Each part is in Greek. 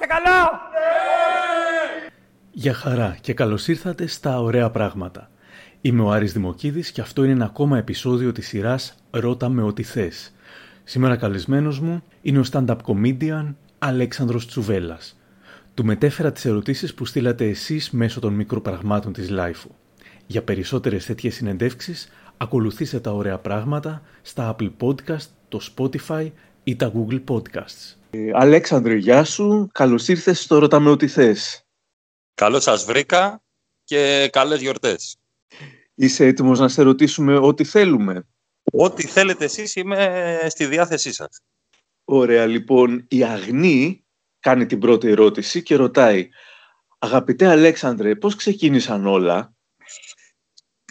Είμαστε καλά! Γεια χαρά και καλώς ήρθατε στα Ωραία Πράγματα. Είμαι ο Άρης Δημοκίδης και αυτό είναι ένα ακόμα επεισόδιο της σειράς «Ρώτα με ό,τι θες». Σήμερα καλεσμένος μου είναι ο stand-up comedian Αλέξανδρος Τσουβέλλας. Του μετέφερα τις ερωτήσεις που στείλατε εσείς μέσω των μικροπραγμάτων της Λάιφου. Για περισσότερες τέτοιες συνεντεύξεις, ακολουθήστε τα ωραία πράγματα στα Apple Podcast, το Spotify ή τα Google Podcasts. Ε, Αλέξανδρε, γεια σου. Καλώς ήρθες στο «Ρωτάμε ό,τι θες». Καλώς σας βρήκα και καλές γιορτές. Είσαι έτοιμος να σε ρωτήσουμε ό,τι θέλουμε; Ό,τι θέλετε εσείς είμαι στη διάθεσή σας. Ωραία, λοιπόν, η Αγνή κάνει την πρώτη ερώτηση και ρωτάει «Αγαπητέ Αλέξανδρε, πώς ξεκίνησαν όλα»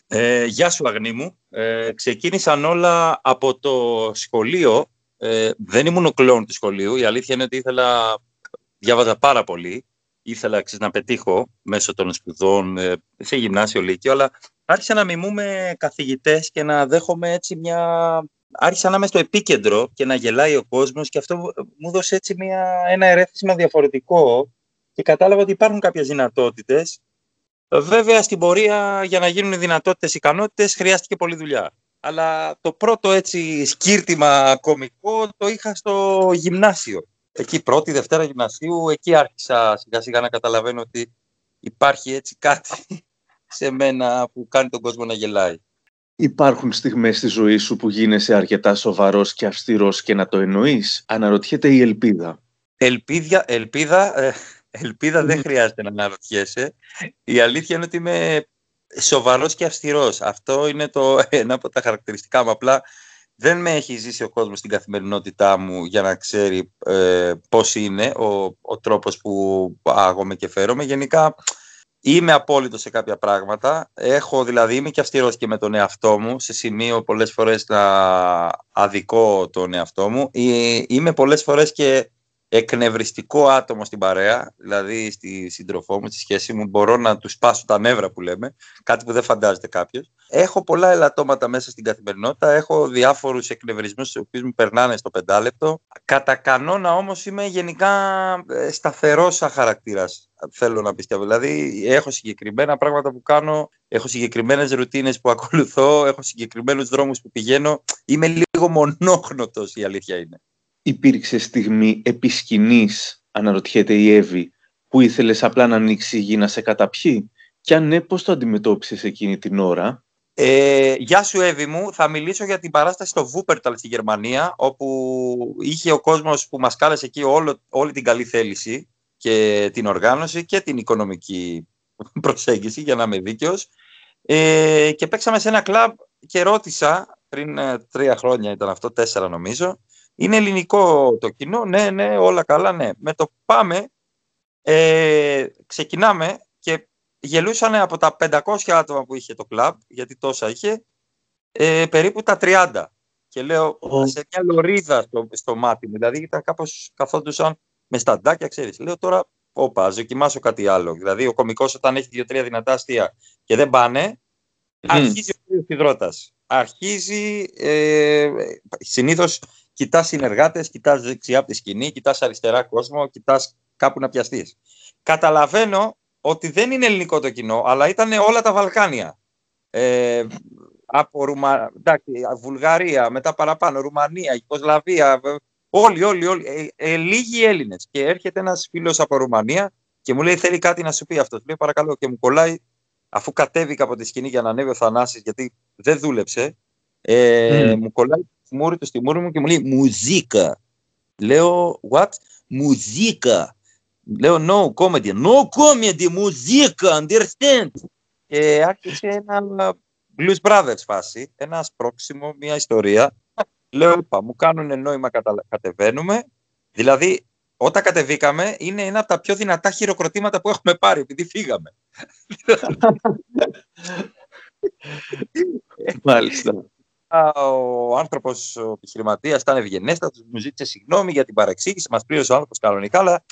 ε, Γεια σου Αγνή μου. Ε, ξεκίνησαν όλα από το σχολείο. Ε, δεν ήμουν ο κλόν του σχολείου. Η αλήθεια είναι ότι ήθελα, διάβαζα πάρα πολύ. Ήθελα ξέρεις, να πετύχω μέσω των σπουδών ε, σε γυμνάσιο λύκειο, αλλά άρχισα να μιμούμε καθηγητές και να δέχομαι έτσι μια... Άρχισα να είμαι στο επίκεντρο και να γελάει ο κόσμος και αυτό μου έδωσε έτσι μια, ένα ερέθισμα διαφορετικό και κατάλαβα ότι υπάρχουν κάποιες δυνατότητες. Βέβαια στην πορεία για να γίνουν δυνατότητες ικανότητες χρειάστηκε πολλή δουλειά. Αλλά το πρώτο έτσι σκύρτημα κομικό το είχα στο γυμνάσιο. Εκεί πρώτη, Δευτέρα γυμνασίου, εκεί άρχισα σιγά σιγά να καταλαβαίνω ότι υπάρχει έτσι κάτι σε μένα που κάνει τον κόσμο να γελάει. Υπάρχουν στιγμές στη ζωή σου που γίνεσαι αρκετά σοβαρός και αυστηρός και να το εννοείς; Αναρωτιέται η ελπίδα. Ελπίδια, ελπίδα, ε, ελπίδα δεν χρειάζεται να αναρωτιέσαι. Η αλήθεια είναι ότι είμαι σοβαρός και αυστηρός. Αυτό είναι το ένα από τα χαρακτηριστικά μου. Απλά δεν με έχει ζήσει ο κόσμος στην καθημερινότητά μου για να ξέρει ε, πώς είναι ο, ο τρόπος που άγομαι και φέρομαι. Γενικά Είμαι απόλυτος σε κάποια πράγματα. Έχω, δηλαδή, είμαι και αυστηρός και με τον εαυτό μου, σε σημείο πολλές φορές να αδικό τον εαυτό μου. Ε, είμαι πολλές φορές και εκνευριστικό άτομο στην παρέα, δηλαδή στη σύντροφό μου, στη σχέση μου, μπορώ να του σπάσω τα νεύρα που λέμε, κάτι που δεν φαντάζεται κάποιος. Έχω πολλά ελαττώματα μέσα στην καθημερινότητα, έχω διάφορους εκνευρισμούς, οι οποίους μου περνάνε στο πεντάλεπτο. Κατά κανόνα όμως είμαι γενικά ε, σταθερός σαν χαρακτήρας, θέλω να πιστεύω. Δηλαδή, έχω συγκεκριμένα πράγματα που κάνω, έχω συγκεκριμένες ρουτίνες που ακολουθώ, έχω συγκεκριμένους δρόμους που πηγαίνω. Είμαι λίγο μονόχνοτος, η αλήθεια είναι υπήρξε στιγμή επισκηνής, αναρωτιέται η Εύη, που ήθελες απλά να ανοίξει η γη να σε καταπιεί; Και αν ναι, πώς το αντιμετώπισες εκείνη την ώρα; Ε, γεια σου Εύη μου, θα μιλήσω για την παράσταση στο Βούπερταλ στη Γερμανία, όπου είχε ο κόσμος που μας κάλεσε εκεί όλο, όλη την καλή θέληση και την οργάνωση και την οικονομική προσέγγιση, για να είμαι δίκαιος. Ε, και παίξαμε σε ένα κλαμπ και ρώτησα, πριν ε, τρία χρόνια ήταν αυτό, τέσσερα νομίζω, είναι ελληνικό το κοινό, ναι, ναι, όλα καλά, ναι. Με το πάμε, ε, ξεκινάμε και γελούσαν από τα 500 άτομα που είχε το κλαμπ, γιατί τόσα είχε, ε, περίπου τα 30. Και λέω, σε μια λωρίδα στο, στο μάτι μου, δηλαδή ήταν κάπως καθόντουσαν με σταντάκια, ξέρεις. Λέω τώρα, όπα, ας δοκιμάσω κάτι άλλο. Δηλαδή ο κομικός όταν έχει δύο-τρία δυνατά αστεία και δεν πάνε, αρχίζει ο υδρότας. Αρχίζει, ε, συνήθως κοιτάς συνεργάτες, κοιτάς δεξιά από τη σκηνή, κοιτάς αριστερά κόσμο, κοιτάς κάπου να πιαστείς. Καταλαβαίνω ότι δεν είναι ελληνικό το κοινό, αλλά ήταν όλα τα Βαλκάνια. Ε, από Ρουμα... Εντάξει, Βουλγαρία, μετά παραπάνω, Ρουμανία, Ιγκοσλαβία, όλοι, όλοι, όλοι, ε, ε, λίγοι Έλληνες. Και έρχεται ένας φίλος από Ρουμανία και μου λέει θέλει κάτι να σου πει αυτός. Λέει παρακαλώ και μου κολλάει, αφού κατέβηκα από τη σκηνή για να ανέβει ο Θανάσης, γιατί δεν δούλεψε, ε, mm. μου κολλάει μούρη του στη μούρη μου και μου λέει μουζίκα. Λέω, what? Μουζίκα. Λέω, no comedy. No comedy, μουζίκα, understand. Και άρχισε ένα Blues Brothers φάση, ένα σπρώξιμο, μια ιστορία. Λέω, είπα, μου κάνουν νόημα, κατεβαίνουμε. Δηλαδή, όταν κατεβήκαμε, είναι ένα από τα πιο δυνατά χειροκροτήματα που έχουμε πάρει, επειδή φύγαμε. Μάλιστα ο άνθρωπος, ο επιχειρηματίας, ήταν ευγενέστατος, μου ζήτησε συγγνώμη για την παρεξήγηση, μας πλήρωσε ο άνθρωπος κανονικά, αλλά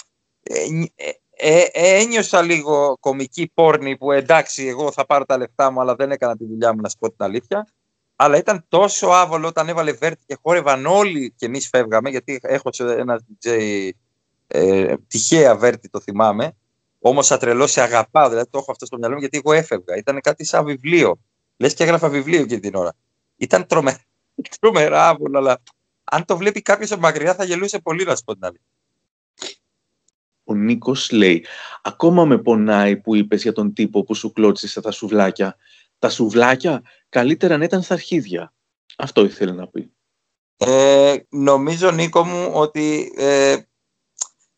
ε, ε, ε, ε, ένιωσα λίγο κομική πόρνη που εντάξει, εγώ θα πάρω τα λεφτά μου, αλλά δεν έκανα τη δουλειά μου, να σου πω την αλήθεια. Αλλά ήταν τόσο άβολο όταν έβαλε βέρτη και χόρευαν όλοι και εμείς φεύγαμε, γιατί έχω ένα DJ Ε, τυχαία Βέρτη το θυμάμαι. Όμως σαν τρελό σε αγαπάω, δηλαδή το έχω αυτό στο μυαλό μου γιατί εγώ έφευγα. Ήταν κάτι σαν βιβλίο. Λες και έγραφα βιβλίο εκείνη την ώρα. Ήταν τρομε... τρομερά άβολο, αλλά αν το βλέπει κάποιος από μακριά θα γελούσε πολύ να σου πω την άλλη. Ο Νίκος λέει: Ακόμα με πονάει που είπες για τον τύπο που σου κλώτσισε τα σουβλάκια. Τα σουβλάκια καλύτερα να ήταν στα αρχίδια. Αυτό ήθελε να πει. Ε, νομίζω, Νίκο μου, ότι ε,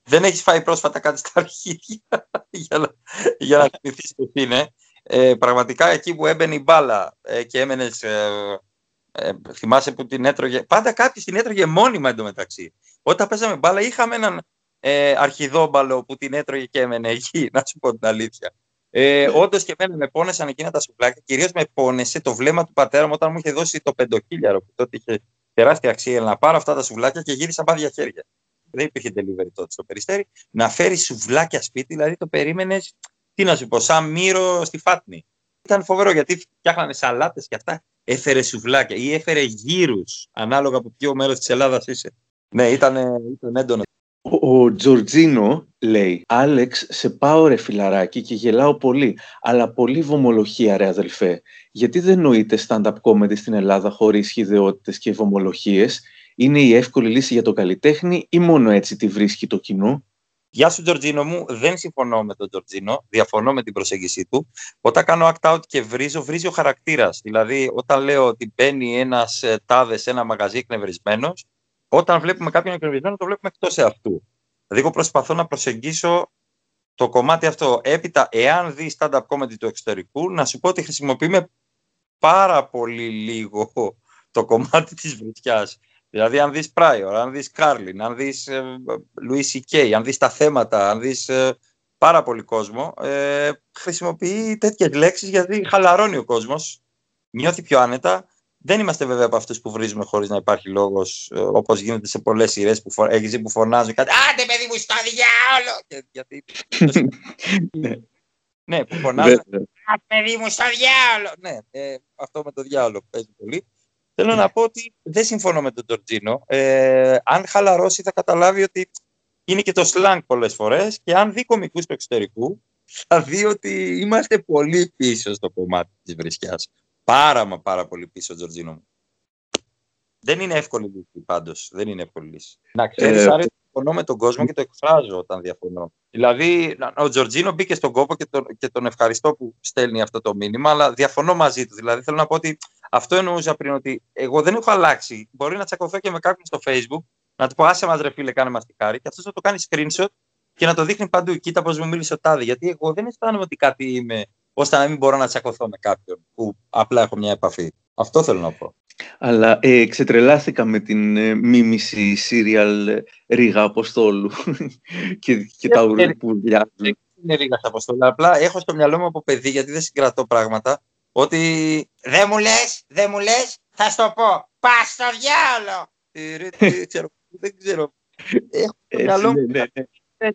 δεν έχεις φάει πρόσφατα κάτι στα αρχίδια για να, για να θυμηθείς τι είναι. Ε, πραγματικά εκεί που έμπαινε η μπάλα ε, και έμενες. Ε, ε, θυμάσαι που την έτρωγε. Πάντα κάποιο την έτρωγε μόνιμα εντωμεταξύ. Όταν παίζαμε μπάλα, είχαμε έναν ε, αρχιδόμπαλο που την έτρωγε και έμενε εκεί, να σου πω την αλήθεια. Ε, ναι. Όντως και εμένα με πόνεσαν εκείνα τα σουβλάκια. Κυρίως με πόνεσε το βλέμμα του πατέρα μου όταν μου είχε δώσει το πεντοκύλιαρο που τότε είχε τεράστια αξία να πάρω αυτά τα σουβλάκια και γύρισα πάδια χέρια. Δεν υπήρχε delivery τότε στο περιστέρι. Να φέρει σουβλάκια σπίτι, δηλαδή το περίμενες, τι να σου πω, σαν μύρο στη φάτνη. Ήταν φοβερό γιατί φτιάχνανε σαλάτες και αυτά. Έφερε σουβλάκια ή έφερε γύρους, ανάλογα από ποιο μέρος της Ελλάδας είσαι. Ναι, ήταν, ήταν έντονο. Ο Τζορτζίνο λέει «Άλεξ, σε πάω ρε φιλαράκι και γελάω πολύ, αλλά πολύ βομολογία ρε αδελφέ. Γιατί δεν νοείται stand-up comedy στην Ελλάδα χωρίς χιδεότητες και βομολογίες; Είναι η εύκολη λύση για το καλλιτέχνη ή μόνο έτσι τη βρίσκει το κοινό» Γεια σου, Τζορτζίνο μου. Δεν συμφωνώ με τον Τζορτζίνο. Διαφωνώ με την προσέγγιση του. Όταν κάνω act out και βρίζω, βρίζει ο χαρακτήρας. Δηλαδή, όταν λέω ότι μπαίνει ένας ε, τάδες σε ένα μαγαζί εκνευρισμένος, όταν βλέπουμε κάποιον εκνευρισμένο, το βλέπουμε εκτός αυτού. Δηλαδή, εγώ προσπαθώ να προσεγγίσω το κομμάτι αυτό. Έπειτα, εάν δει stand-up comedy του εξωτερικού, να σου πω ότι χρησιμοποιούμε πάρα πολύ λίγο το κομμάτι της βρισκιάς. Δηλαδή, αν δεις Πράιορ, αν δεις Κάρλιν, αν δεις Λουί Σικέι, αν δεις τα θέματα, αν δεις ε, πάρα πολύ κόσμο, ε, χρησιμοποιεί τέτοιες λέξεις γιατί χαλαρώνει ο κόσμος, νιώθει πιο άνετα δεν είμαστε βέβαια από αυτούς που βρίζουμε χωρίς να υπάρχει λόγος, ε, όπως γίνεται σε πολλές σειρές που, φω... που φωνάζουν κάτι. Άντε, παιδί μου, στο διάολο! γιατί. ναι. ναι, που φωνάζουν. Άντε, παιδί μου, στο διάολο! Ναι, ε, αυτό με το διάολο παίζει πολύ. Θέλω να πω ότι δεν συμφωνώ με τον Τζορτζίνο. Ε, αν χαλαρώσει, θα καταλάβει ότι είναι και το slang πολλές φορές και αν δει κομικούς του εξωτερικού, θα δει ότι είμαστε πολύ πίσω στο κομμάτι της βρισιάς. Πάρα μα πάρα πολύ πίσω, Τζορτζίνο μου. Δεν είναι εύκολη λύση πάντως. Δεν είναι εύκολη λύση. Να ξέρεις, ε, άρεσε διαφωνώ με τον κόσμο και το εκφράζω όταν διαφωνώ. Δηλαδή, ο Τζορτζίνο μπήκε στον κόπο και τον, και τον ευχαριστώ που στέλνει αυτό το μήνυμα, αλλά διαφωνώ μαζί του. Δηλαδή, θέλω να πω ότι αυτό εννοούσα πριν, ότι εγώ δεν έχω αλλάξει. Μπορεί να τσακωθώ και με κάποιον στο Facebook, να του πω άσε μας ρε φίλε, κάνε μας και αυτός θα το κάνει screenshot και να το δείχνει παντού. Κοίτα πώς μου μίλησε ο Τάδε. Γιατί εγώ δεν αισθάνομαι ότι κάτι είμαι ώστε να μην μπορώ να τσακωθώ με κάποιον που απλά έχω μια επαφή. Αυτό θέλω να πω. Αλλά ε, ξετρελάθηκα με την ε, μίμηση serial ε, Ρίγα Αποστόλου και, και τα ουρπουλιά. Δεν είναι Ρίγας Αποστόλου. Απλά έχω στο μυαλό μου από παιδί, γιατί δεν συγκρατώ πράγματα, ότι δεν μου λες, δεν μου λες, θα σου το πω. Πας στο διάλογο. Ε, ξέρω, δεν ξέρω. Έχω στο μυαλό μου. Ναι, ναι, ναι.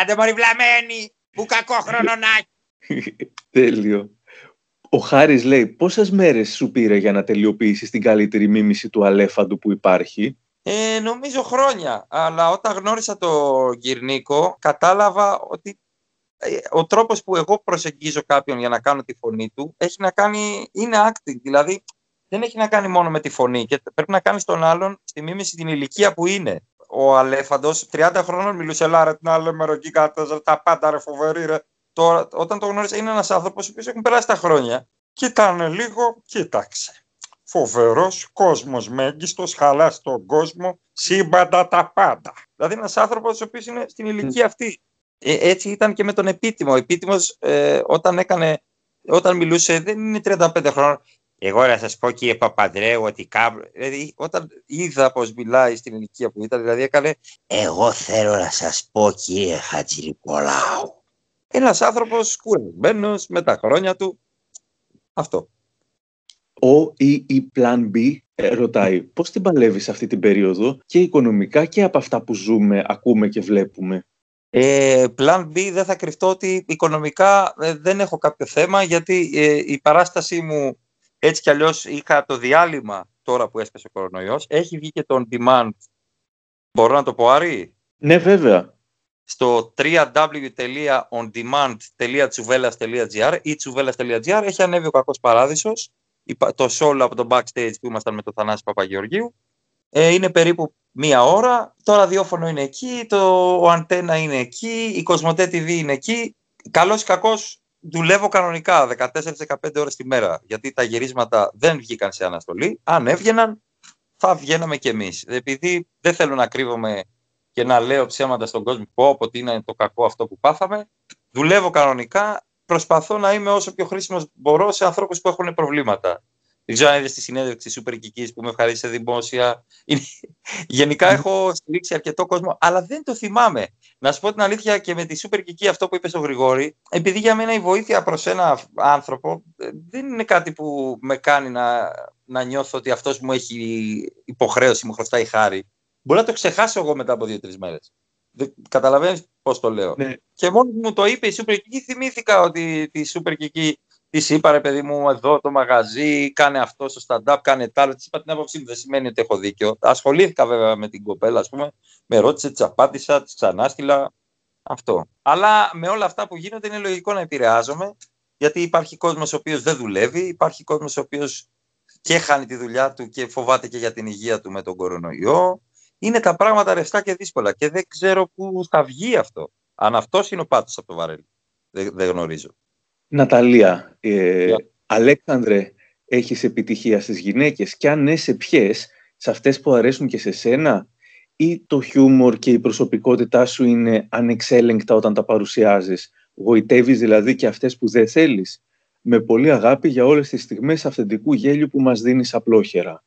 Άντε μωρή βλαμένη, που κακό χρονονάκι. Τέλειο. Ο Χάρης λέει πόσες μέρες σου πήρε για να τελειοποιήσεις την καλύτερη μίμηση του αλέφαντου που υπάρχει; Ε, νομίζω χρόνια, αλλά όταν γνώρισα το Γυρνίκο κατάλαβα ότι ε, ο τρόπος που εγώ προσεγγίζω κάποιον για να κάνω τη φωνή του έχει να κάνει, είναι acting, δηλαδή δεν έχει να κάνει μόνο με τη φωνή και πρέπει να κάνεις τον άλλον στη μίμηση την ηλικία που είναι. Ο Αλέφαντος 30 χρόνων μιλούσε Λάρα την άλλη μεροκή κάτω, τα πάντα ρε φοβερή ρε. Τώρα, όταν το γνώρισα, είναι ένας άνθρωπος ο οποίος έχουν περάσει τα χρόνια. Κοιτάνε λίγο, κοίταξε. Φοβερός κόσμος μέγιστος, χαλάς στον κόσμο, σύμπαντα τα πάντα. Δηλαδή, ένας άνθρωπος ο οποίος είναι στην ηλικία αυτή. Ε, έτσι ήταν και με τον επίτιμο. Ο επίτιμο, ε, όταν, έκανε, όταν μιλούσε, δεν είναι 35 χρόνια. Εγώ να σας πω κύριε Παπαντρέου ότι κάπου. Δηλαδή, όταν είδα πώς μιλάει στην ηλικία που ήταν, δηλαδή έκανε. Εγώ θέλω να σας πω κύριε Χατζηλικολάου. Ένας άνθρωπος κουρασμένος με τα χρόνια του. Αυτό. Ο ή η Plan B ε, ρωτάει πώς την παλεύεις αυτή την περίοδο και οικονομικά και από αυτά που ζούμε, ακούμε και βλέπουμε; Ε, plan B δεν θα κρυφτώ ότι οικονομικά ε, δεν έχω κάποιο θέμα γιατί ε, η παράστασή μου έτσι κι αλλιώς είχα το διάλειμμα τώρα που έσπασε ο κορονοϊός. Έχει βγει και το on demand. Μπορώ να το πω Άρη; Ναι βέβαια. Στο www.ondemand.τσουβέλλας.gr ή τσουβέλλας.gr έχει ανέβει ο Κακός Παράδεισος, το solo από το backstage που ήμασταν με τον Θανάση Παπαγεωργίου. Ε, είναι περίπου μία ώρα, το ραδιόφωνο είναι εκεί, το ο αντένα είναι εκεί, η Κοσμοτέ TV είναι εκεί. Καλώς ή κακώς δουλεύω κανονικά 14-15 ώρες τη μέρα, γιατί τα γυρίσματα δεν βγήκαν σε αναστολή. Αν έβγαιναν, θα βγαίναμε κι εμείς. Επειδή δεν θέλω να κρύβομαι και να λέω ψέματα στον κόσμο πω ότι είναι το κακό αυτό που πάθαμε. Δουλεύω κανονικά, προσπαθώ να είμαι όσο πιο χρήσιμος μπορώ σε ανθρώπους που έχουν προβλήματα. Δεν ξέρω αν είδες τη συνέντευξη Super Kikis που με ευχαρίστησε δημόσια. Γενικά έχω στηρίξει αρκετό κόσμο, αλλά δεν το θυμάμαι. Να σου πω την αλήθεια και με τη Super Kiki αυτό που είπες στο Γρηγόρη, επειδή για μένα η βοήθεια προς ένα άνθρωπο ε, δεν είναι κάτι που με κάνει να, να νιώθω ότι αυτός μου έχει υποχρέωση, μου χρωστάει χάρη. Μπορεί να το ξεχάσω εγώ μετά από δύο-τρεις μέρες. Καταλαβαίνεις πώς το λέω. Ναι. Και μόνος που μου το είπε η Super Kiki, θυμήθηκα ότι τη Super Kiki τη είπα ρε παιδί μου, εδώ το μαγαζί, κάνε αυτό στο stand-up, κάνε τ' άλλο. Της είπα την άποψή μου, δεν σημαίνει ότι έχω δίκιο. Ασχολήθηκα βέβαια με την κοπέλα, ας πούμε, με ρώτησε, της απάντησα, της ξανάστηλα. Αυτό. Αλλά με όλα αυτά που γίνονται είναι λογικό να επηρεάζομαι, γιατί υπάρχει κόσμος ο οποίος δεν δουλεύει, υπάρχει κόσμος ο οποίος και χάνει τη δουλειά του και φοβάται και για την υγεία του με τον κορονοϊό είναι τα πράγματα ρευστά και δύσκολα και δεν ξέρω πού θα βγει αυτό. Αν αυτός είναι ο πάτος από το βαρέλι. Δεν, δεν γνωρίζω. Ναταλία, ε, Αλέξανδρε, έχεις επιτυχία στις γυναίκες και αν ναι σε ποιες, σε αυτές που αρέσουν και σε σένα ή το χιούμορ και η προσωπικότητά σου είναι ανεξέλεγκτα όταν τα παρουσιάζεις; Γοητεύεις δηλαδή και αυτές που δεν θέλεις; Με πολύ αγάπη για όλες τις στιγμές αυθεντικού γέλιου που μας δίνεις απλόχερα.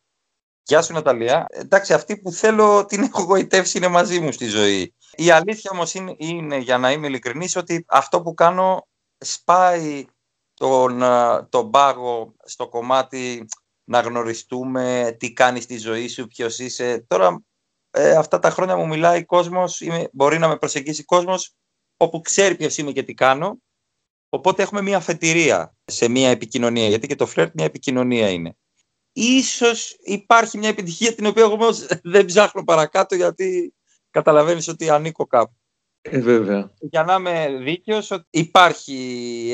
Γεια σου Ναταλία. Εντάξει, αυτή που θέλω την έχω γοητεύσει είναι μαζί μου στη ζωή. Η αλήθεια όμως είναι, είναι, για να είμαι ειλικρινής, ότι αυτό που κάνω σπάει τον, τον πάγο στο κομμάτι να γνωριστούμε, τι κάνεις στη ζωή σου, ποιος είσαι. Τώρα, ε, αυτά τα χρόνια μου μιλάει κόσμος, είμαι, μπορεί να με προσεγγίσει κόσμος όπου ξέρει ποιος είμαι και τι κάνω. Οπότε έχουμε μια αφετηρία σε μια επικοινωνία, γιατί και το φλερτ μια επικοινωνία είναι ίσως υπάρχει μια επιτυχία την οποία εγώ δεν ψάχνω παρακάτω γιατί καταλαβαίνεις ότι ανήκω κάπου. Ε, βέβαια. Για να είμαι δίκαιος, υπάρχει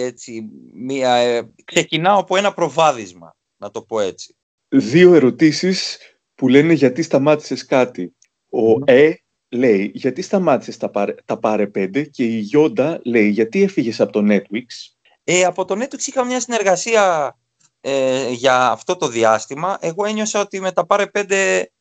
έτσι μια... Ε, ξεκινάω από ένα προβάδισμα, να το πω έτσι. Δύο ερωτήσεις που λένε γιατί σταμάτησες κάτι; Ο Ε λέει γιατί σταμάτησες τα πάρε, τα πάρε πέντε; Και η Γιόντα λέει γιατί έφυγες από το Netflix; Ε, από το Netflix είχα μια συνεργασία ε, για αυτό το διάστημα, εγώ ένιωσα ότι με τα πάρε πέντε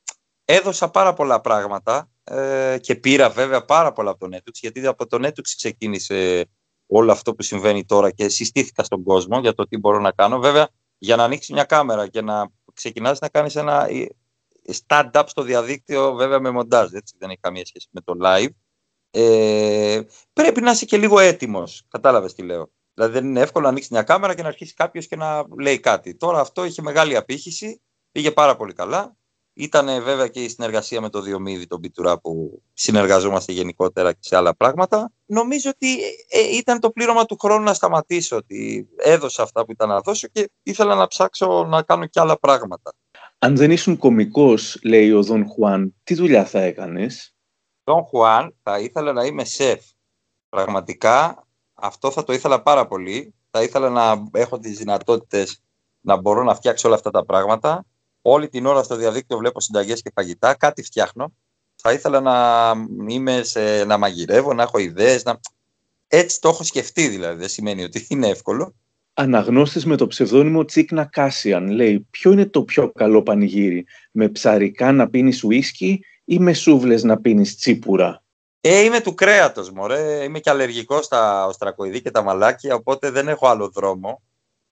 έδωσα πάρα πολλά πράγματα ε, και πήρα βέβαια πάρα πολλά από το Netflix, γιατί από το Netflix ξεκίνησε όλο αυτό που συμβαίνει τώρα και συστήθηκα στον κόσμο για το τι μπορώ να κάνω. Βέβαια, για να ανοίξει μια κάμερα και να ξεκινάς να κάνεις ένα ε, stand-up στο διαδίκτυο, βέβαια με μοντάζ, έτσι, δεν έχει καμία σχέση με το live. Ε, πρέπει να είσαι και λίγο έτοιμος, κατάλαβες τι λέω. Δηλαδή δεν είναι εύκολο να ανοίξεις μια κάμερα και να αρχίσει κάποιος και να λέει κάτι. Τώρα αυτό είχε μεγάλη απήχηση, πήγε πάρα πολύ καλά. Ήταν βέβαια και η συνεργασία με το Διομήδη, τον Πιτουρά, που συνεργαζόμαστε γενικότερα και σε άλλα πράγματα. Νομίζω ότι ε, ήταν το πλήρωμα του χρόνου να σταματήσω, ότι έδωσα αυτά που ήταν να δώσω και ήθελα να ψάξω να κάνω και άλλα πράγματα. Αν δεν ήσουν κωμικός, λέει ο Δον Χουάν, τι δουλειά θα έκανες; Δον Χουάν θα ήθελα να είμαι σεφ. Πραγματικά αυτό θα το ήθελα πάρα πολύ. Θα ήθελα να έχω τις δυνατότητες να μπορώ να φτιάξω όλα αυτά τα πράγματα. Όλη την ώρα στο διαδίκτυο βλέπω συνταγές και φαγητά, κάτι φτιάχνω. Θα ήθελα να είμαι σε, να μαγειρεύω, να έχω ιδέες. Να... Έτσι το έχω σκεφτεί δηλαδή, δεν σημαίνει ότι είναι εύκολο. Αναγνώστης με το ψευδόνυμο Τσίκνα Κάσιαν λέει ποιο είναι το πιο καλό πανηγύρι, με ψαρικά να πίνεις ουίσκι ή με σούβλες να πίνεις τσίπουρα; Ε, είμαι του κρέατος, μωρέ. Είμαι και αλλεργικός στα οστρακοειδή και τα μαλάκια, οπότε δεν έχω άλλο δρόμο.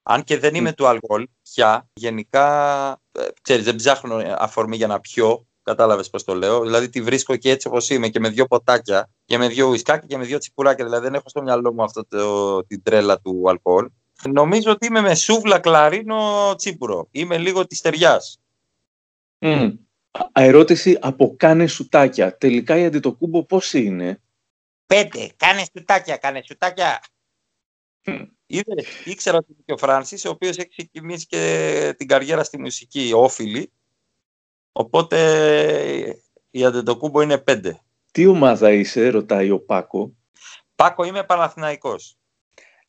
Αν και δεν είμαι του αλκοόλ πια, γενικά, ε, ξέρεις, δεν ψάχνω αφορμή για να πιω, κατάλαβες πώς το λέω. Δηλαδή τη βρίσκω και έτσι όπως είμαι και με δύο ποτάκια και με δύο ουισκάκια και με δύο τσιπουράκια. Δηλαδή δεν έχω στο μυαλό μου αυτό το, την τρέλα του αλκοόλ. Νομίζω ότι είμαι με σούβλα κλαρίνο τσίπουρο. Είμαι λίγο της στεριάς. Mm. Ερώτηση από κάνε σουτάκια. Τελικά η αντιτοκούμπο πώς είναι; Πέντε. Κάνε σουτάκια, κάνε σουτάκια. Είδε, ήξερα ότι είναι και ο Φράνσις, ο οποίος έχει ξεκινήσει και την καριέρα στη μουσική, όφιλη. Οπότε η αντιτοκούμπο είναι πέντε. Τι ομάδα είσαι, ρωτάει ο Πάκο. Πάκο, είμαι Παναθηναϊκός.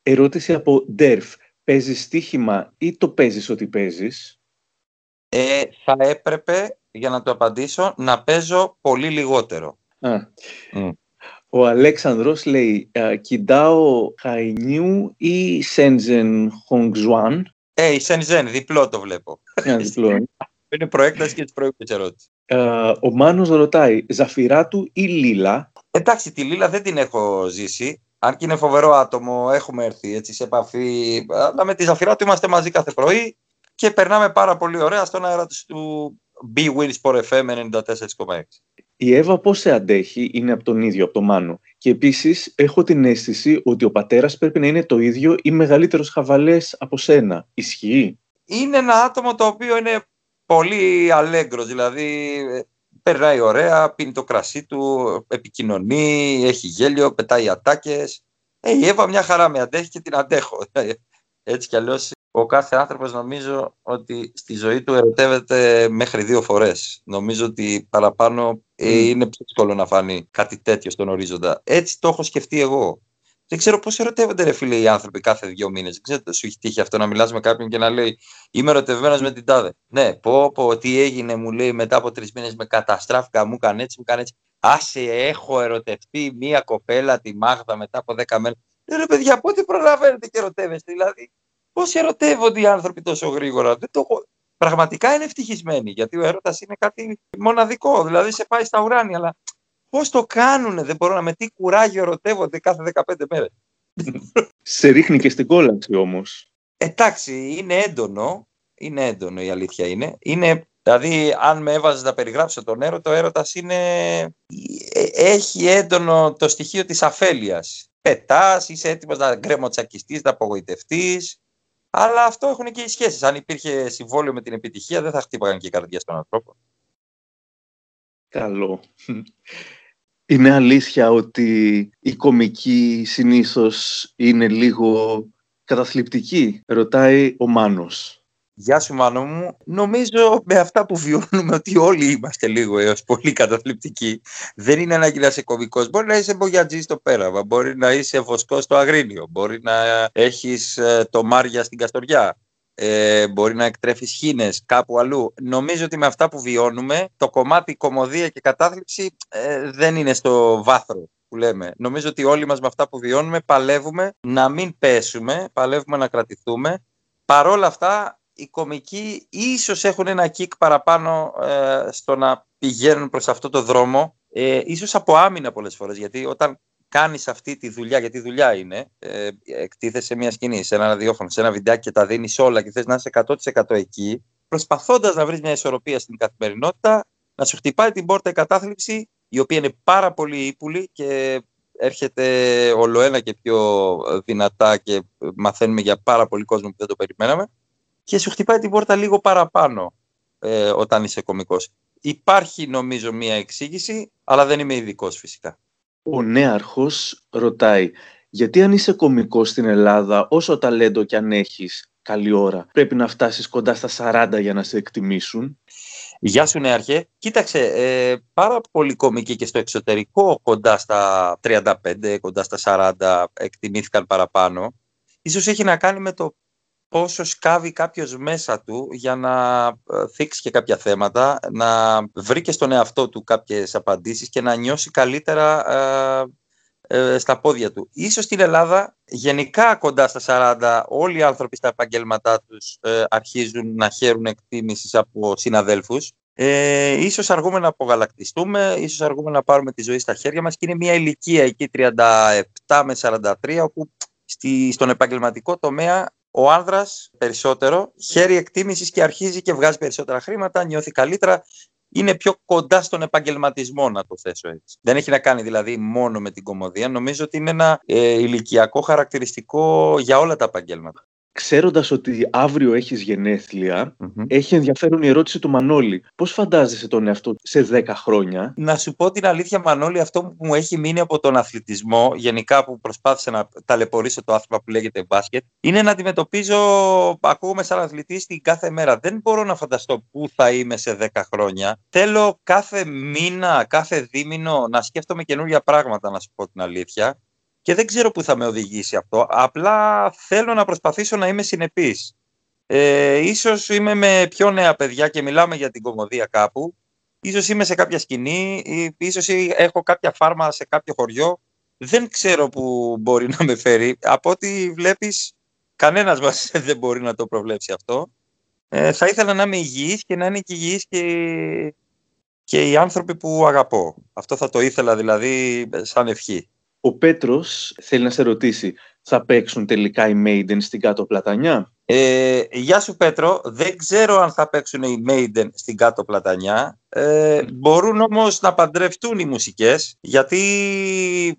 Ερώτηση από Ντέρφ. Παίζεις στοίχημα ή το παίζεις ότι παίζεις; Ε, θα έπρεπε, για να το απαντήσω, να παίζω πολύ λιγότερο. Α. Ο Αλέξανδρος λέει «Κιντάω Χαϊνιού ή Σέντζεν Χονγκζουάν». Ε, η Σέντζεν, διπλό το βλέπω. διπλό. Είναι προέκταση και της προηγούμενης ερώτησης. ο Μάνος ρωτάει «Ζαφυράτου ή Λίλα». Εντάξει, τη Λίλα δεν την έχω ζήσει. Αν και είναι φοβερό άτομο, έχουμε έρθει έτσι σε επαφή. Αλλά με τη Ζαφυράτου είμαστε μαζί κάθε πρωί και περνάμε πάρα πολύ ωραία στον αέρα του B-Win Sport FM 94,6. Η Εύα πώς σε αντέχει είναι από τον ίδιο, από τον Μάνο. Και επίσης έχω την αίσθηση ότι ο πατέρας πρέπει να είναι το ίδιο ή μεγαλύτερος χαβαλές από σένα. Ισχύει; Είναι ένα άτομο το οποίο είναι πολύ αλέγκρος, δηλαδή ε, περνάει ωραία, πίνει το κρασί του, επικοινωνεί, έχει γέλιο, πετάει ατάκες. Ε, η Εύα μια χαρά με αντέχει και την αντέχω. Έτσι κι αλλιώς ο κάθε άνθρωπος νομίζω ότι στη ζωή του ερωτεύεται μέχρι δύο φορές. Νομίζω ότι παραπάνω ε, είναι πιο δύσκολο να φανεί κάτι τέτοιο στον ορίζοντα. Έτσι το έχω σκεφτεί εγώ. Δεν ξέρω πώς ερωτεύονται, ρε φίλε, οι άνθρωποι κάθε δύο μήνες. Δεν ξέρω, σου έχει τύχει αυτό να μιλάς με κάποιον και να λέει Είμαι ερωτευμένος με την τάδε. Ναι, πω, πω, τι έγινε, μου λέει μετά από τρεις μήνες με καταστράφηκα, μου έκανε έτσι, μου έκανε έτσι. Άσε, έχω ερωτευτεί μία κοπέλα, τη Μάγδα, μετά από δέκα μέρες. Ναι, ρε παιδιά, πότε προλαβαίνετε και ερωτεύεστε, δηλαδή. Πώ ερωτεύονται οι άνθρωποι τόσο γρήγορα. Δεν το έχω... Πραγματικά είναι ευτυχισμένοι, γιατί ο έρωτας είναι κάτι μοναδικό. Δηλαδή σε πάει στα ουράνια, αλλά πώς το κάνουνε, δεν μπορώ να με τι κουράγιο ερωτεύονται κάθε 15 μέρες. σε ρίχνει και στην κόλαξη όμως. Εντάξει, είναι έντονο. Είναι έντονο η αλήθεια είναι. είναι δηλαδή, αν με έβαζες να περιγράψω τον έρωτα, ο έρωτας είναι... Ε, έχει έντονο το στοιχείο της αφέλειας. Πετάς, είσαι έτοιμος να γκρεμοτσακιστείς, να απογοητευτείς. Αλλά αυτό έχουν και οι σχέσεις. Αν υπήρχε συμβόλαιο με την επιτυχία, δεν θα χτύπαγαν και η καρδιά στον ανθρώπο. Καλό. Είναι αλήθεια ότι η κομική συνήθως είναι λίγο καταθλιπτική, ρωτάει ο Μάνος. Γεια σου Μάνο μου. Νομίζω με αυτά που βιώνουμε ότι όλοι είμαστε λίγο έως πολύ καταθλιπτικοί. Δεν είναι ανάγκη να είσαι κομικός. Μπορεί να είσαι μπογιατζής στο πέραμα, μπορεί να είσαι βοσκός στο αγρίνιο, μπορεί να έχεις ε, το Μάρια στην Καστοριά, ε, μπορεί να εκτρέφεις χήνες κάπου αλλού. Νομίζω ότι με αυτά που βιώνουμε το κομμάτι κομμωδία και κατάθλιψη ε, δεν είναι στο βάθρο που λέμε. Νομίζω ότι όλοι μας με αυτά που βιώνουμε παλεύουμε να μην πέσουμε, παλεύουμε να κρατηθούμε. Παρόλα αυτά οι κομικοί ίσως έχουν ένα κικ παραπάνω ε, στο να πηγαίνουν προς αυτό το δρόμο, ε, ίσως από άμυνα πολλές φορές, γιατί όταν κάνεις αυτή τη δουλειά, γιατί δουλειά είναι, ε, εκτίθεσαι σε μια σκηνή, σε ένα ραδιόφωνο, σε ένα βιντεάκι και τα δίνεις όλα και θες να είσαι 100% εκεί, προσπαθώντας να βρεις μια ισορροπία στην καθημερινότητα, να σου χτυπάει την πόρτα η κατάθλιψη, η οποία είναι πάρα πολύ ύπουλη και έρχεται ολοένα και πιο δυνατά και μαθαίνουμε για πάρα πολύ κόσμο που δεν το περιμέναμε και σου χτυπάει την πόρτα λίγο παραπάνω ε, όταν είσαι κωμικός. Υπάρχει νομίζω μία εξήγηση, αλλά δεν είμαι ειδικός φυσικά. Ο νέαρχος ρωτάει, γιατί αν είσαι κωμικός στην Ελλάδα, όσο ταλέντο κι αν έχεις, καλή ώρα, πρέπει να φτάσεις κοντά στα 40 για να σε εκτιμήσουν; Γεια σου νέαρχε. Κοίταξε, ε, πάρα πολύ κομικοί και στο εξωτερικό κοντά στα 35, κοντά στα 40 εκτιμήθηκαν παραπάνω. Ίσως έχει να κάνει με το πόσο σκάβει κάποιος μέσα του για να ε, θίξει και κάποια θέματα, να βρει και στον εαυτό του κάποιες απαντήσεις και να νιώσει καλύτερα ε, ε, στα πόδια του. Ίσως στην Ελλάδα, γενικά κοντά στα 40, όλοι οι άνθρωποι στα επαγγέλματά τους αρχίζουν να χαίρουν εκτίμησης από συναδέλφους. Ε, ίσως αργούμε να απογαλακτιστούμε, ίσως αργούμε να πάρουμε τη ζωή στα χέρια μας και είναι μια ηλικία εκεί 37 με 43 όπου στη, στον επαγγελματικό τομέα ο άνδρας περισσότερο χέρι εκτίμησης και αρχίζει και βγάζει περισσότερα χρήματα, νιώθει καλύτερα, είναι πιο κοντά στον επαγγελματισμό, να το θέσω έτσι. Δεν έχει να κάνει δηλαδή μόνο με την κομμωδία. Νομίζω ότι είναι ένα ε, ηλικιακό χαρακτηριστικό για όλα τα επαγγέλματα. Ξέροντας ότι αύριο έχεις έχει ενδιαφέρον η ερώτηση του Μανώλη. Πώς φαντάζεσαι τον εαυτό σε 10 χρόνια; Να σου πω την αλήθεια Μανώλη, αυτό που μου έχει μείνει από τον αθλητισμό, γενικά που προσπάθησα να ταλαιπωρήσω το άθλημα που λέγεται μπάσκετ, είναι να αντιμετωπίζω, ακούγομαι σαν αθλητής την κάθε μέρα. Δεν μπορώ να φανταστώ πού θα είμαι σε 10 χρόνια. Θέλω κάθε μήνα, κάθε δίμηνο να σκέφτομαι καινούργια πράγματα, να σου πω την αλήθεια και δεν ξέρω πού θα με οδηγήσει αυτό. Απλά θέλω να προσπαθήσω να είμαι συνεπής. Ε, ίσως είμαι με πιο νέα παιδιά και μιλάμε για την κομμωδία κάπου. Ίσως είμαι σε κάποια σκηνή, ίσως έχω κάποια φάρμα σε κάποιο χωριό. Δεν ξέρω πού μπορεί να με φέρει. Από ό,τι βλέπεις, κανένας μας δεν μπορεί να το προβλέψει αυτό. Ε, θα ήθελα να είμαι υγιής και να είναι και υγιής και, και οι άνθρωποι που αγαπώ. Αυτό θα το ήθελα δηλαδή σαν ευχή. Ο Πέτρος θέλει να σε ρωτήσει, θα παίξουν τελικά οι Maiden στην κάτω πλατανιά; Ε, γεια σου Πέτρο, δεν ξέρω αν θα παίξουν οι Maiden στην κάτω πλατανιά. Ε, μπορούν όμως να παντρευτούν οι μουσικές, γιατί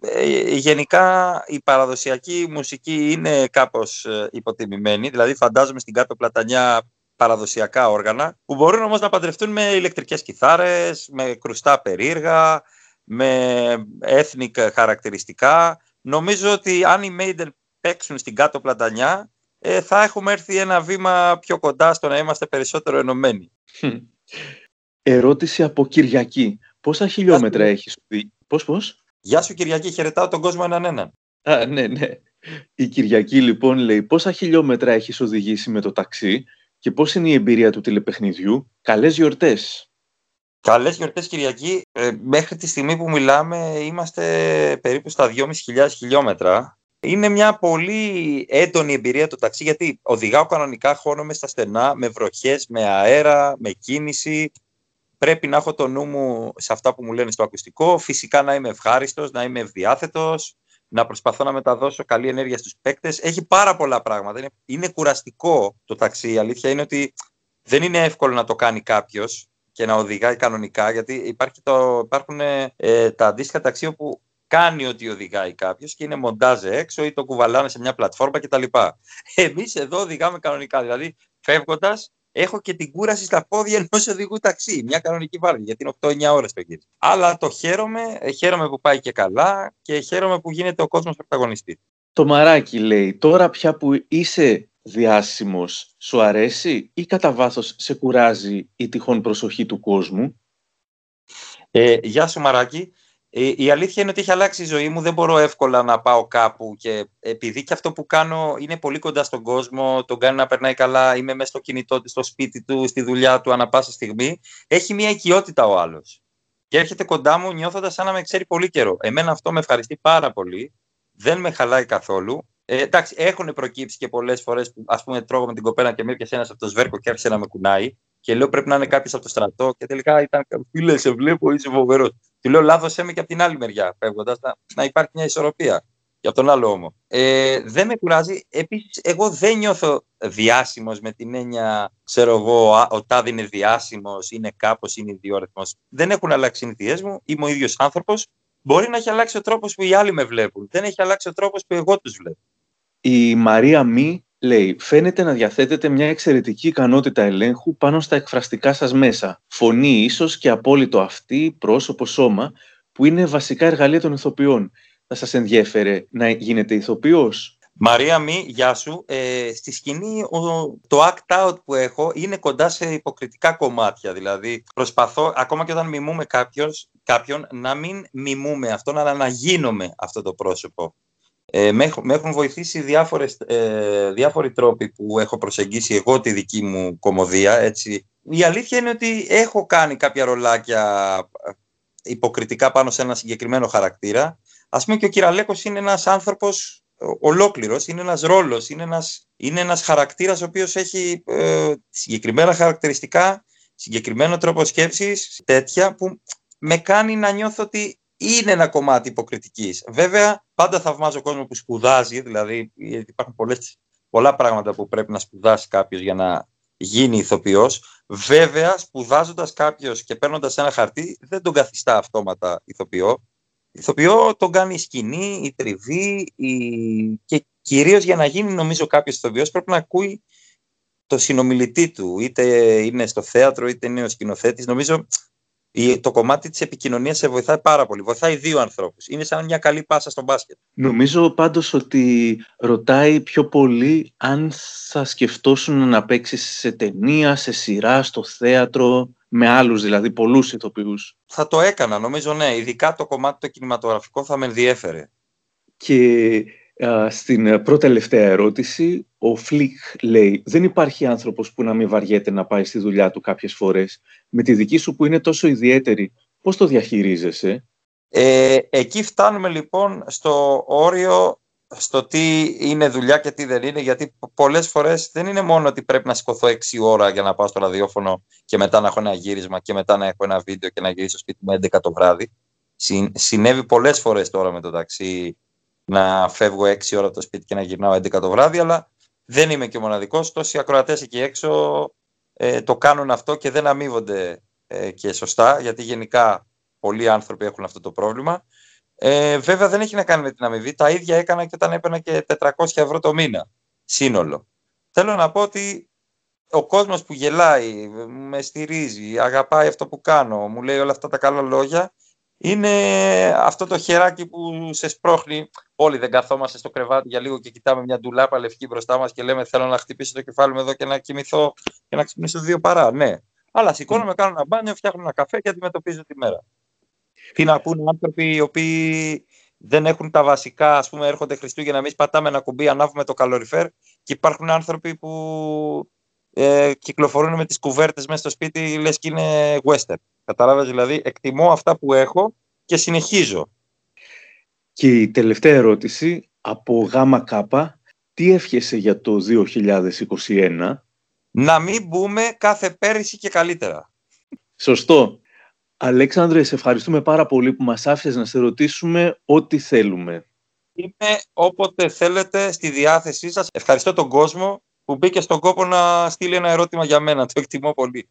ε, γενικά η παραδοσιακή μουσική είναι κάπως ε, υποτιμημένη. Δηλαδή φαντάζομαι στην κάτω πλατανιά παραδοσιακά όργανα, που μπορούν όμως να παντρευτούν με ηλεκτρικές κιθάρες, με κρουστά περίεργα, με ethnic χαρακτηριστικά. Νομίζω ότι αν οι Maiden παίξουν στην κάτω πλατανιά, ε, θα έχουμε έρθει ένα βήμα πιο κοντά στο να είμαστε περισσότερο ενωμένοι. Ερώτηση από Κυριακή. Πόσα χιλιόμετρα έχεις Πώς, πώς; Γεια σου Κυριακή, χαιρετάω τον κόσμο έναν έναν. Α, ναι, ναι. Η Κυριακή λοιπόν λέει πόσα χιλιόμετρα έχεις οδηγήσει με το ταξί και πώς είναι η εμπειρία του τηλεπαιχνιδιού; Καλές γιορτές. Καλές γιορτές, Κυριακή. Ε, μέχρι τη στιγμή που μιλάμε, είμαστε περίπου στα 2.500 χιλιόμετρα. Είναι μια πολύ έντονη εμπειρία το ταξί, γιατί οδηγάω κανονικά, χώνομαι στα στενά, με βροχές, με αέρα, με κίνηση. Πρέπει να έχω το νου μου σε αυτά που μου λένε στο ακουστικό. Φυσικά να είμαι ευχάριστος, να είμαι ευδιάθετος, να προσπαθώ να μεταδώσω καλή ενέργεια στους παίκτες. Έχει πάρα πολλά πράγματα. Είναι, είναι κουραστικό το ταξί. Η αλήθεια είναι ότι δεν είναι εύκολο να το κάνει κάποιος και να οδηγάει κανονικά, γιατί υπάρχει το, υπάρχουν ε, τα αντίστοιχα ταξί που κάνει ότι οδηγάει κάποιος και είναι μοντάζε έξω ή το κουβαλάνε σε μια πλατφόρμα κτλ. Εμείς εδώ οδηγάμε κανονικά. Δηλαδή, φεύγοντας, έχω και την κούραση στα πόδια ενός οδηγού ταξί. Μια κανονική βάρδια, γιατί είναι 8-9 ώρες το γύρισμα. Αλλά το χαίρομαι, ε, χαίρομαι που πάει και καλά και χαίρομαι που γίνεται ο κόσμος πρωταγωνιστής. Το μαράκι λέει, τώρα πια που είσαι διάσημος σου αρέσει ή κατά βάθος σε κουράζει η τυχόν προσοχή του κόσμου; Ε, γεια σου Μαράκη. Ε, η αλήθεια είναι ότι έχει αλλάξει η ζωή μου. Δεν μπορώ εύκολα να πάω κάπου και επειδή και αυτό που κάνω είναι πολύ κοντά στον κόσμο, τον κάνει να περνάει καλά, είμαι μέσα στο κινητό του, στο σπίτι του, στη δουλειά του, ανα πάσα στιγμή, έχει μια οικειότητα ο άλλος. Και έρχεται κοντά μου νιώθοντας σαν να με ξέρει πολύ καιρό. Εμένα αυτό με ευχαριστεί πάρα πολύ. Δεν με χαλάει καθόλου. Ε, εντάξει, έχουν προκύψει και πολλές φορές που ας πούμε τρώγω με την κοπέλα και με έπιασε ένας από το σβέρκο και άρχισε να με κουνάει. Και λέω πρέπει να είναι κάποιος από το στρατό. Και τελικά ήταν φίλε, σε βλέπω, είσαι φοβερός. Του λέω λάθος με και από την άλλη μεριά, φεύγοντας να, να υπάρχει μια ισορροπία. Για τον άλλο όμω. Ε, δεν με κουράζει. Επίσης, εγώ δεν νιώθω διάσημος με την έννοια, ξέρω εγώ, ο τάδι είναι διάσημος, είναι κάπως, είναι ιδιόρυθμος. Δεν έχουν αλλάξει συνήθειέ μου. Είμαι ο ίδιος άνθρωπος. Μπορεί να έχει αλλάξει ο τρόπος που οι άλλοι με βλέπουν. Δεν έχει αλλάξει ο τρόπος που εγώ τους βλέπω. Η Μαρία Μη λέει «Φαίνεται να διαθέτετε μια εξαιρετική ικανότητα ελέγχου πάνω στα εκφραστικά σας μέσα. Φωνή ίσως και απόλυτο αυτή, πρόσωπο, σώμα, που είναι βασικά εργαλεία των ηθοποιών. Θα σας ενδιέφερε να γίνετε ηθοποιός» Μαρία Μη, γεια σου. Ε, στη σκηνή το act out που έχω είναι κοντά σε υποκριτικά κομμάτια. Δηλαδή προσπαθώ, ακόμα και όταν μιμούμε κάποιος, κάποιον, να μην μιμούμε αυτό, αλλά να γίνομαι αυτό το πρόσωπο. Ε, με, έχουν βοηθήσει διάφορες, ε, διάφοροι τρόποι που έχω προσεγγίσει εγώ τη δική μου κομμωδία. Έτσι. Η αλήθεια είναι ότι έχω κάνει κάποια ρολάκια ε, υποκριτικά πάνω σε ένα συγκεκριμένο χαρακτήρα. Ας πούμε και ο Κυραλέκος είναι ένας άνθρωπος ολόκληρος, είναι ένας ρόλος, είναι ένας, είναι ένας χαρακτήρας ο οποίος έχει ε, συγκεκριμένα χαρακτηριστικά, συγκεκριμένο τρόπο σκέψης, τέτοια που με κάνει να νιώθω ότι είναι ένα κομμάτι υποκριτικής. Βέβαια, πάντα θαυμάζω κόσμο που σπουδάζει, δηλαδή υπάρχουν πολλές, πολλά πράγματα που πρέπει να σπουδάσει κάποιος για να γίνει ηθοποιός. Βέβαια, σπουδάζοντας κάποιος και παίρνοντας ένα χαρτί, δεν τον καθιστά αυτόματα ηθοποιό. Ηθοποιό τον κάνει η σκηνή, η τριβή η... και Κυρίως για να γίνει, νομίζω, κάποιος ηθοποιός πρέπει να ακούει το συνομιλητή του. Είτε είναι στο θέατρο, είτε είναι ο σκηνοθέτης. Νομίζω το κομμάτι της επικοινωνίας σε βοηθάει πάρα πολύ. Βοηθάει δύο ανθρώπους. Είναι σαν μια καλή πάσα στο μπάσκετ. Νομίζω πάντως ότι ρωτάει πιο πολύ αν θα σκεφτόσουν να παίξει σε ταινία, σε σειρά, στο θέατρο, με άλλους δηλαδή, πολλούς ηθοποιούς. Θα το έκανα, νομίζω ναι. Ειδικά το κομμάτι το κινηματογραφικό θα με ενδιέφερε. Και στην πρώτη τελευταία ερώτηση, ο Φλικ λέει «Δεν υπάρχει άνθρωπος που να μην βαριέται να πάει στη δουλειά του κάποιες φορές. Με τη δική σου που είναι τόσο ιδιαίτερη, πώς το διαχειρίζεσαι» ε, Εκεί φτάνουμε λοιπόν στο όριο στο τι είναι δουλειά και τι δεν είναι, γιατί πολλές φορές δεν είναι μόνο ότι πρέπει να σηκωθώ 6 ώρα για να πάω στο ραδιόφωνο και μετά να έχω ένα γύρισμα και μετά να έχω ένα βίντεο και να γυρίσω στο σπίτι μου 11 το βράδυ. συνέβη πολλές φορές τώρα με το ταξί να φεύγω 6 ώρα από το σπίτι και να γυρνάω 11 το βράδυ, αλλά δεν είμαι και ο μοναδικός. Τόσοι ακροατές εκεί έξω ε, το κάνουν αυτό και δεν αμείβονται ε, και σωστά, γιατί γενικά πολλοί άνθρωποι έχουν αυτό το πρόβλημα. Ε, βέβαια δεν έχει να κάνει με την αμοιβή. Τα ίδια έκανα και όταν έπαιρνα και 400 ευρώ το μήνα σύνολο. Θέλω να πω ότι ο κόσμος που γελάει, με στηρίζει, αγαπάει αυτό που κάνω, μου λέει όλα αυτά τα καλά λόγια, είναι αυτό το χεράκι που σε σπρώχνει. Όλοι δεν καθόμαστε στο κρεβάτι για λίγο και κοιτάμε μια ντουλάπα λευκή μπροστά μας και λέμε Θέλω να χτυπήσω το κεφάλι μου εδώ και να κοιμηθώ και να ξυπνήσω δύο παρά. Ναι. Αλλά σηκώνομαι, κάνω ένα μπάνιο, φτιάχνω ένα καφέ και αντιμετωπίζω τη μέρα. Τι να πούνε άνθρωποι οι οποίοι δεν έχουν τα βασικά, ας πούμε, έρχονται Χριστούγεννα, εμείς πατάμε ένα κουμπί, ανάβουμε το καλοριφέρ και υπάρχουν άνθρωποι που ε, κυκλοφορούν με τις κουβέρτες μέσα στο σπίτι, λες και είναι western. Κατάλαβες δηλαδή, εκτιμώ αυτά που έχω και συνεχίζω. Και η τελευταία ερώτηση από γάμα κάπα, τι εύχεσαι για το 2021? Να μην μπούμε κάθε πέρυσι και καλύτερα. Σωστό. Αλέξανδρε, σε ευχαριστούμε πάρα πολύ που μας άφησες να σε ρωτήσουμε ό,τι θέλουμε. Είμαι όποτε θέλετε στη διάθεσή σας. Ευχαριστώ τον κόσμο που μπήκε στον κόπο να στείλει ένα ερώτημα για μένα. Το εκτιμώ πολύ.